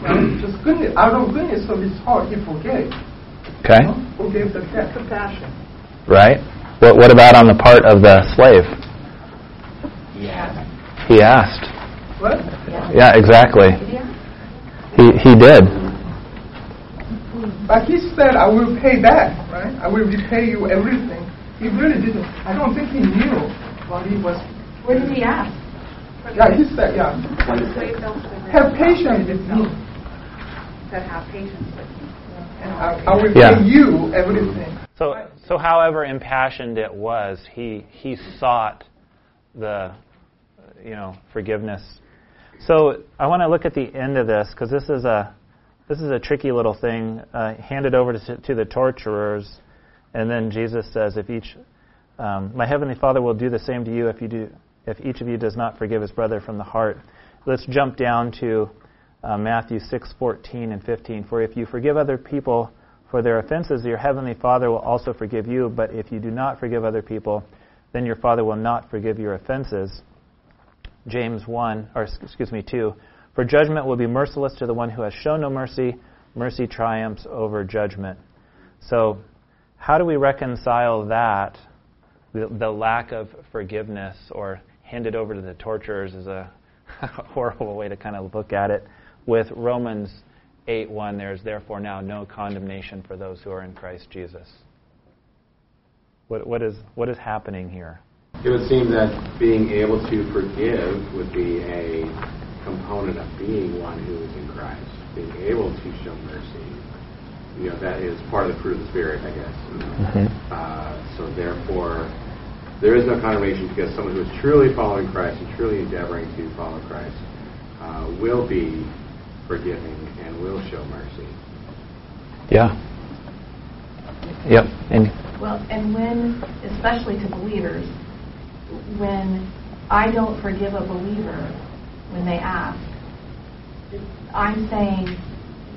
Right? Just goodness, out of goodness of his heart, he forgave. Okay. You know? Forgave the debt. Compassion. Right. What what about on the part of the slave? Yeah. He asked. What? Yeah, exactly. He he did. But he said, I will pay back, right? I will repay you everything. He really didn't. I don't think he knew what he was. What did he ask? Yeah, he said, yeah. When the slave fell to the ground, Have patience with me, Said, have patience with me. and I, I will Yeah. pay you everything. So so however impassioned it was, he he sought the you know forgiveness. So I want to look at the end of this because this is a this is a tricky little thing uh, handed over to, to the torturers, and then Jesus says, "If each um, my heavenly Father will do the same to you if you do if each of you does not forgive his brother from the heart." Let's jump down to uh, Matthew six fourteen and fifteen. For if you forgive other people for their offenses, your heavenly Father will also forgive you. But if you do not forgive other people, then your Father will not forgive your offenses. James 1, or excuse me, 2. For judgment will be merciless to the one who has shown no mercy. Mercy triumphs over judgment. So, how do we reconcile that, the, the lack of forgiveness, or handed over to the torturers is a horrible way to kind of look at it, with Romans 8 1, there's therefore now no condemnation for those who are in Christ Jesus. What, what, is, what is happening here? It would seem that being able to forgive would be a component of being one who is in Christ. Being able to show mercy. You know, that is part of the fruit of the Spirit, I guess. Uh, so therefore, there is no condemnation because someone who is truly following Christ and truly endeavoring to follow Christ uh, will be forgiving and will show mercy. Yeah. Yep. And Well, and when, especially to believers, when I don't forgive a believer when they ask, I'm saying,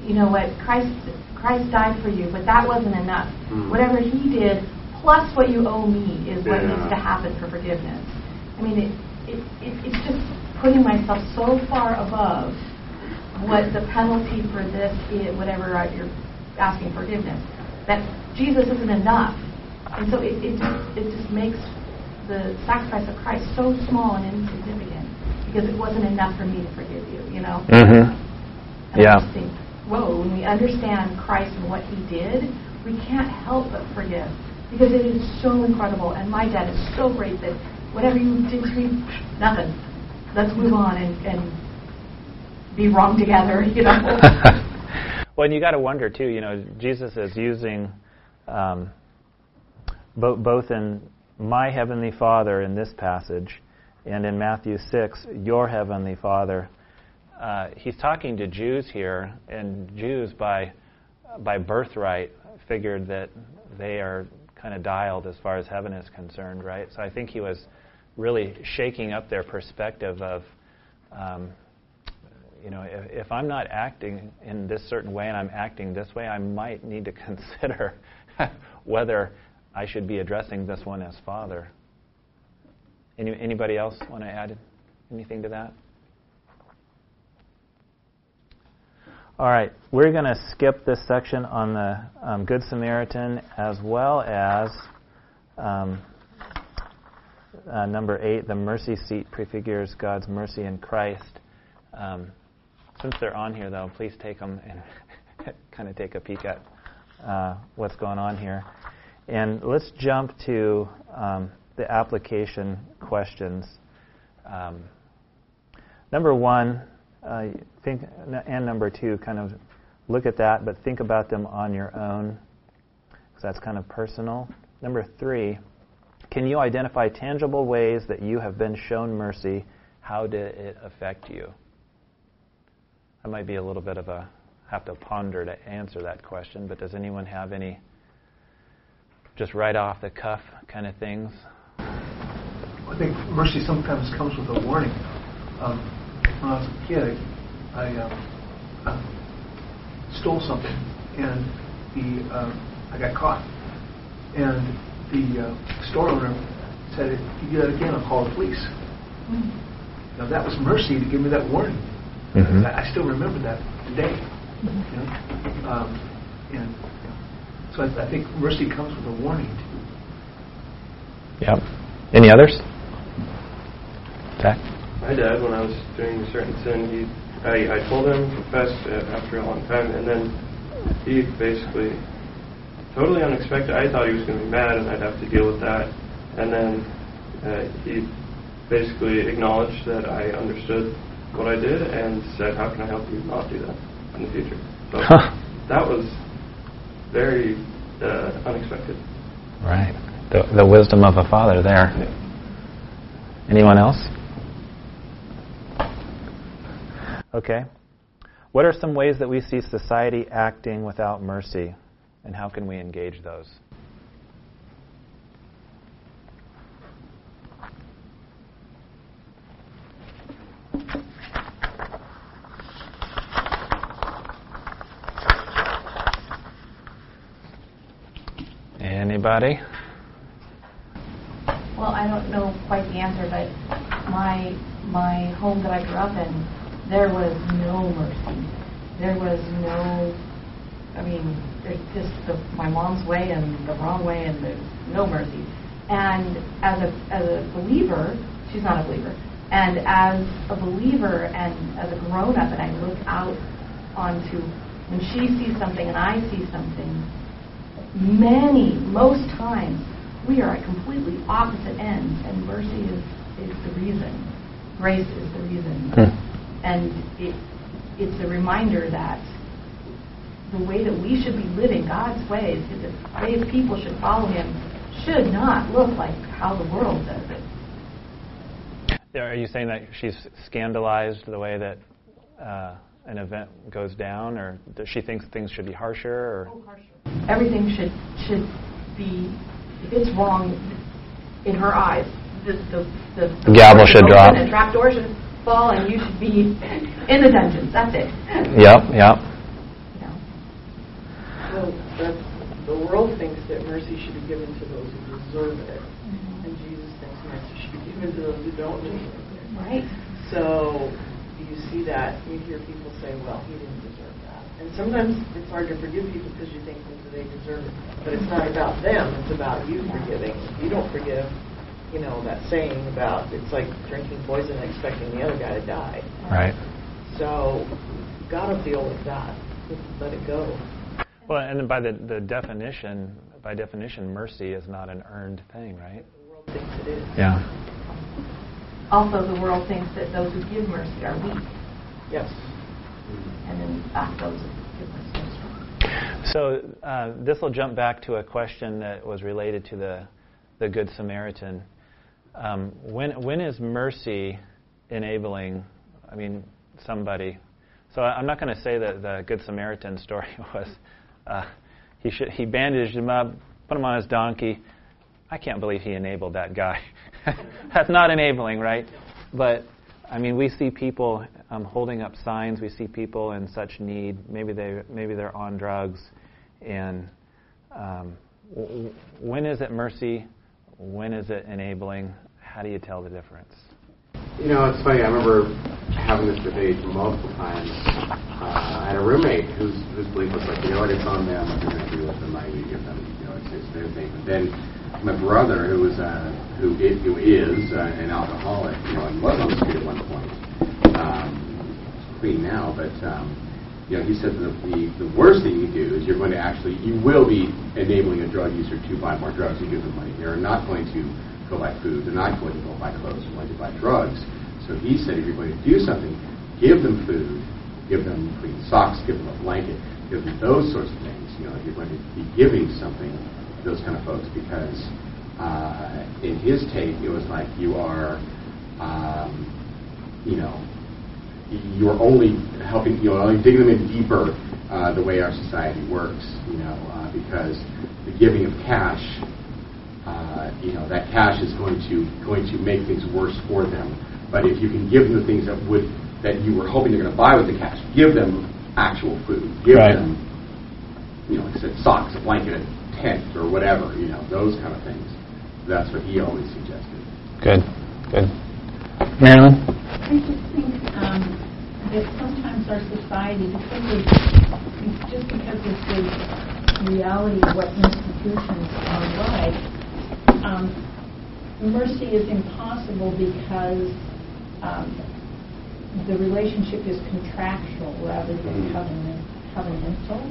you know what, Christ Christ died for you, but that wasn't enough. Mm. Whatever he did, plus what you owe me, is what Yeah. needs to happen for forgiveness. I mean, it, it, it, it's just putting myself so far above what the penalty for this is, whatever you're asking forgiveness, that Jesus isn't enough. And so it, it, just, it just makes the sacrifice of Christ so small and insignificant because it wasn't enough for me to forgive you, you know? Mhm. Yeah. Whoa, when we understand Christ and what he did, we can't help but forgive because it is so incredible and my debt is so great that whatever you did to me, nothing. Let's move on and, and be wrong together, you know? well, and you got to wonder too. You know, Jesus is using um, bo- both in my heavenly Father in this passage, and in Matthew six, your heavenly Father. Uh, he's talking to Jews here, and Jews by by birthright figured that they are kind of dialed as far as heaven is concerned, right? So I think he was really shaking up their perspective of. Um, you know, if, if I'm not acting in this certain way and I'm acting this way, I might need to consider whether I should be addressing this one as father. Any, anybody else want to add anything to that? All right, we're going to skip this section on the um, Good Samaritan as well as um, uh, number eight, the mercy seat prefigures God's mercy in Christ. Um, since they're on here, though, please take them and kind of take a peek at uh, what's going on here. And let's jump to um, the application questions. Um, number one, uh, think, and number two, kind of look at that, but think about them on your own, because that's kind of personal. Number three, can you identify tangible ways that you have been shown mercy? How did it affect you? That might be a little bit of a have to ponder to answer that question, but does anyone have any just right off the cuff kind of things? I think mercy sometimes comes with a warning. Um, when I was a kid, I, I um, uh, stole something, and the uh, I got caught, and the uh, store owner said, "If you do that again, I'll call the police." Mm-hmm. Now that was mercy to give me that warning. Mm-hmm. I, I still remember that today. You know? um, and so I, I, think mercy comes with a warning too. Yep. Any others? Zach? My dad, when I was doing a certain sin, he I, I told him, confessed after a long time, and then he basically totally unexpected. I thought he was going to be mad, and I'd have to deal with that. And then uh, he basically acknowledged that I understood what I did and said, "How can I help you not do that?" in the future. So huh. that was very uh, unexpected. Right. The, the wisdom of a father there. Yeah. Anyone else? Okay. What are some ways that we see society acting without mercy, and how can we engage those? Anybody? Well, I don't know quite the answer, but my my home that I grew up in, there was no mercy. There was no. I mean, there's just the, my mom's way and the wrong way, and there's no mercy. And as a as a believer, she's not a believer. And as a believer and as a grown up, and I look out onto when she sees something and I see something, many, most times, we are at completely opposite ends, and mercy is, is the reason. Grace is the reason. Hmm. And it, it's a reminder that the way that we should be living God's ways, the way people should follow Him, should not look like how the world does it. Are you saying that she's scandalized the way that uh, an event goes down, or does she think things should be harsher? Or? Oh, harsher everything should should be if it's wrong in her eyes, the the, the, the gavel should drop. The trap door should fall, and you should be in the dungeons. That's it. Yep, yep. Yeah. Well, that's, the world thinks that mercy should be given to those who deserve it, mm-hmm. and Jesus thinks mercy should be given to those who don't deserve it. Right. So you see that you hear people say, "Well, he didn't deserve that," and sometimes it's hard to forgive people because you think that they deserve it. But it's not about them, it's about you forgiving. If you don't forgive, you know, that saying about it's like drinking poison and expecting the other guy to die. Right. So gotta deal with that. Let it go. Well, and by the, the definition, by definition, mercy is not an earned thing, right? The world thinks it is. Yeah. Also, the world thinks that those who give mercy are weak. Yes. And in fact, those who give mercy are strong. so uh, this will jump back to a question that was related to the, the Good Samaritan. Um, when, when is mercy enabling, I mean, somebody? So I'm not going to say that the Good Samaritan story was uh, he, should, he bandaged him up, put him on his donkey. I can't believe he enabled that guy. That's not enabling, right? But I mean, we see people um, holding up signs. We see people in such need. Maybe they maybe they're on drugs, and um, w- when is it mercy? When is it enabling? How do you tell the difference? You know, it's funny. I remember having this debate multiple times. Uh, I had a roommate whose whose belief was like, you know what, it's on them. I'm going to agree with them. I give them. You know, it's, it's their thing. But then my brother, who was uh, who, is, who is uh, an alcoholic, you know, and was on the street at one point, um, clean now, but um, you know, he said the, the, the worst thing you do is you're going to actually, you will be enabling a drug user to buy more drugs. You give them money. They're not going to go buy food. They're not going to go buy clothes. They're going to buy drugs. So he said if you're going to do something, give them food, give them clean socks, give them a blanket, give them those sorts of things. You know, if you're going to be giving something to those kind of folks because uh, in his take, it was like you are, um, you know, you're only helping, you know, only digging them in deeper uh, the way our society works, you know, uh, because the giving of cash, uh, you know, that cash is going to going to make things worse for them. But if you can give them the things that would that you were hoping they're going to buy with the cash, give them actual food, give Right. them, you know, like I said, socks, a blanket, a tent, or whatever, you know, those kind of things. That's what he always suggested. Good. Good. Marilyn? I just think um, that sometimes our society, because of, just because of the reality of what institutions are like, um, mercy is impossible because um, the relationship is contractual rather than covenant, covenantal.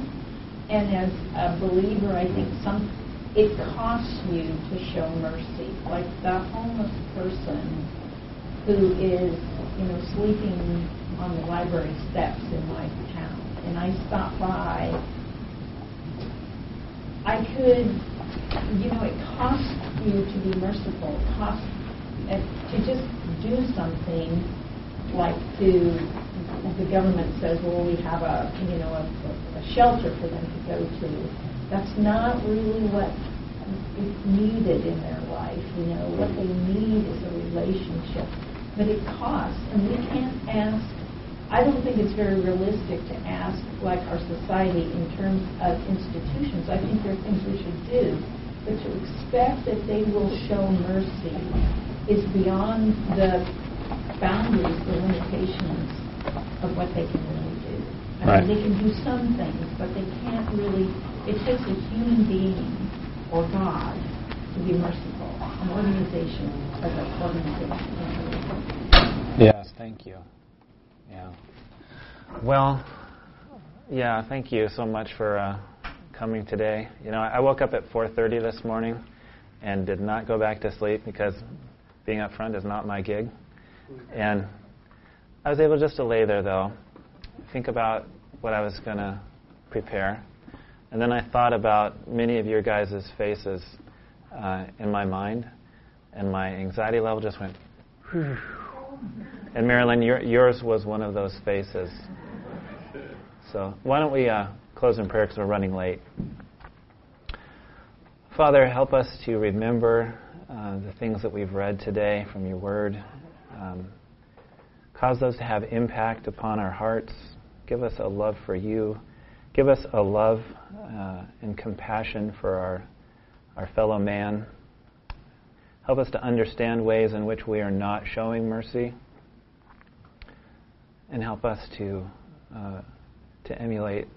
And as a believer, I think some it costs you to show mercy. Like the homeless person who is, you know, sleeping on the library steps in my town, and I stop by. I could, you know, it costs you to be merciful. It costs uh, to just do something like to. The government says, well, we have a, you know, a, a shelter for them to go to. That's not really what is needed in their life. You know, what they need is a relationship. But it costs, and we can't ask. I don't think it's very realistic to ask, like our society, in terms of institutions. I think there are things we should do, but to expect that they will show mercy is beyond the boundaries, the limitations of what they can really do. I Right. mean, they can do some things, but they can't really. It takes a human being or God to be merciful. An organization as an organization. Yes, thank you. Yeah. Well, yeah, thank you so much for uh, coming today. You know, I woke up at 4:30 this morning and did not go back to sleep because being up front is not my gig. And I was able just to lay there though, think about what I was going to prepare. And then I thought about many of your guys' faces uh, in my mind, and my anxiety level just went. Whew. And Marilyn, your, yours was one of those faces. So why don't we uh, close in prayer because we're running late. Father, help us to remember uh, the things that we've read today from your word. Um, cause those to have impact upon our hearts. Give us a love for you. Give us a love uh, and compassion for our, our fellow man. Help us to understand ways in which we are not showing mercy. And help us to, uh, to emulate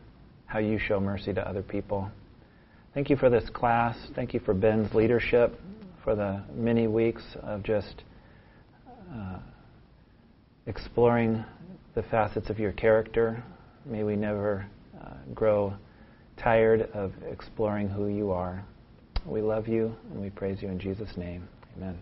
how you show mercy to other people. Thank you for this class. Thank you for Ben's leadership, for the many weeks of just uh, exploring the facets of your character. May we never uh, grow tired of exploring who you are. We love you and we praise you in Jesus' name. Amen.